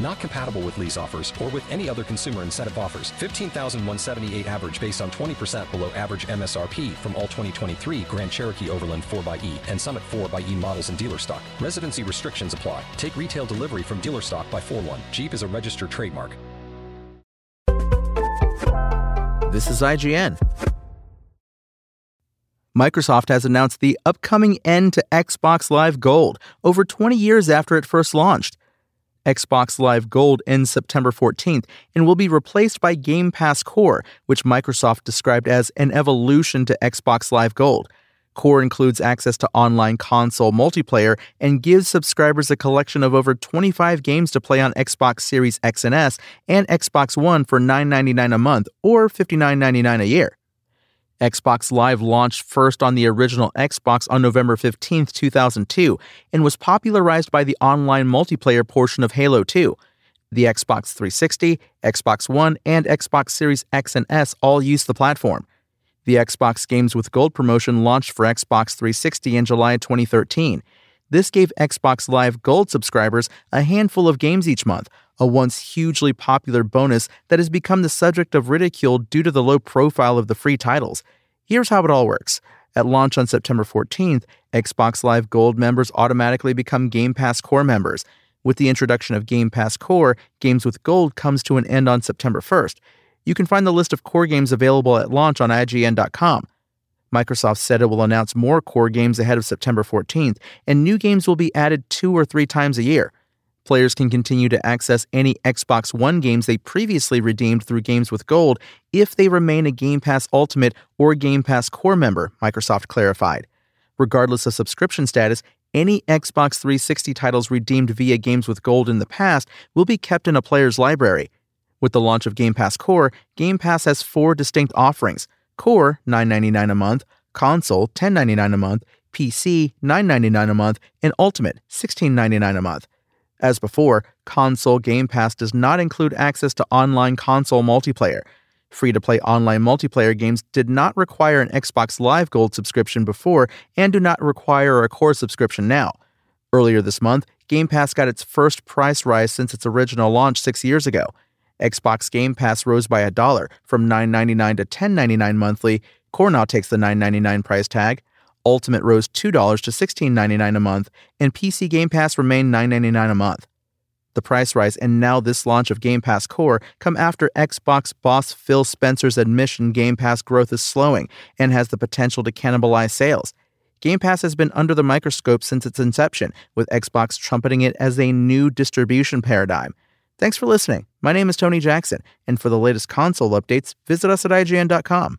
Not compatible with lease offers or with any other consumer incentive offers. 15,178 average based on 20% below average MSRP from all 2023 Grand Cherokee Overland 4xE and Summit 4xE models in dealer stock. Residency restrictions apply. Take retail delivery from dealer stock by 4 1. Jeep is a registered trademark. This is IGN. Microsoft has announced the upcoming end to Xbox Live Gold over 20 years after it first launched. Xbox Live Gold ends September 14th and will be replaced by Game Pass Core, which Microsoft described as an evolution to Xbox Live Gold. Core includes access to online console multiplayer and gives subscribers a collection of over 25 games to play on Xbox Series X and S and Xbox One for $9.99 a month or $59.99 a year. Xbox Live launched first on the original Xbox on November 15, 2002, and was popularized by the online multiplayer portion of Halo 2. The Xbox 360, Xbox One, and Xbox Series X and S all use the platform. The Xbox Games with Gold promotion launched for Xbox 360 in July 2013. This gave Xbox Live Gold subscribers a handful of games each month, a once hugely popular bonus that has become the subject of ridicule due to the low profile of the free titles. Here's how it all works. At launch on September 14th, Xbox Live Gold members automatically become Game Pass Core members. With the introduction of Game Pass Core, Games with Gold comes to an end on September 1st. You can find the list of core games available at launch on IGN.com. Microsoft said it will announce more core games ahead of September 14th, and new games will be added two or three times a year. Players can continue to access any Xbox One games they previously redeemed through Games with Gold if they remain a Game Pass Ultimate or Game Pass Core member, Microsoft clarified. Regardless of subscription status, any Xbox 360 titles redeemed via Games with Gold in the past will be kept in a player's library. With the launch of Game Pass Core, Game Pass has four distinct offerings Core, $9.99 a month, Console, $10.99 a month, PC, $9.99 a month, and Ultimate, $16.99 a month. As before, console Game Pass does not include access to online console multiplayer. Free to play online multiplayer games did not require an Xbox Live Gold subscription before and do not require a core subscription now. Earlier this month, Game Pass got its first price rise since its original launch six years ago. Xbox Game Pass rose by a dollar from $9.99 to $10.99 monthly. Core now takes the $9.99 price tag. Ultimate rose $2 to $16.99 a month, and PC Game Pass remained $9.99 a month. The price rise and now this launch of Game Pass Core come after Xbox boss Phil Spencer's admission Game Pass growth is slowing and has the potential to cannibalize sales. Game Pass has been under the microscope since its inception, with Xbox trumpeting it as a new distribution paradigm. Thanks for listening. My name is Tony Jackson, and for the latest console updates, visit us at IGN.com.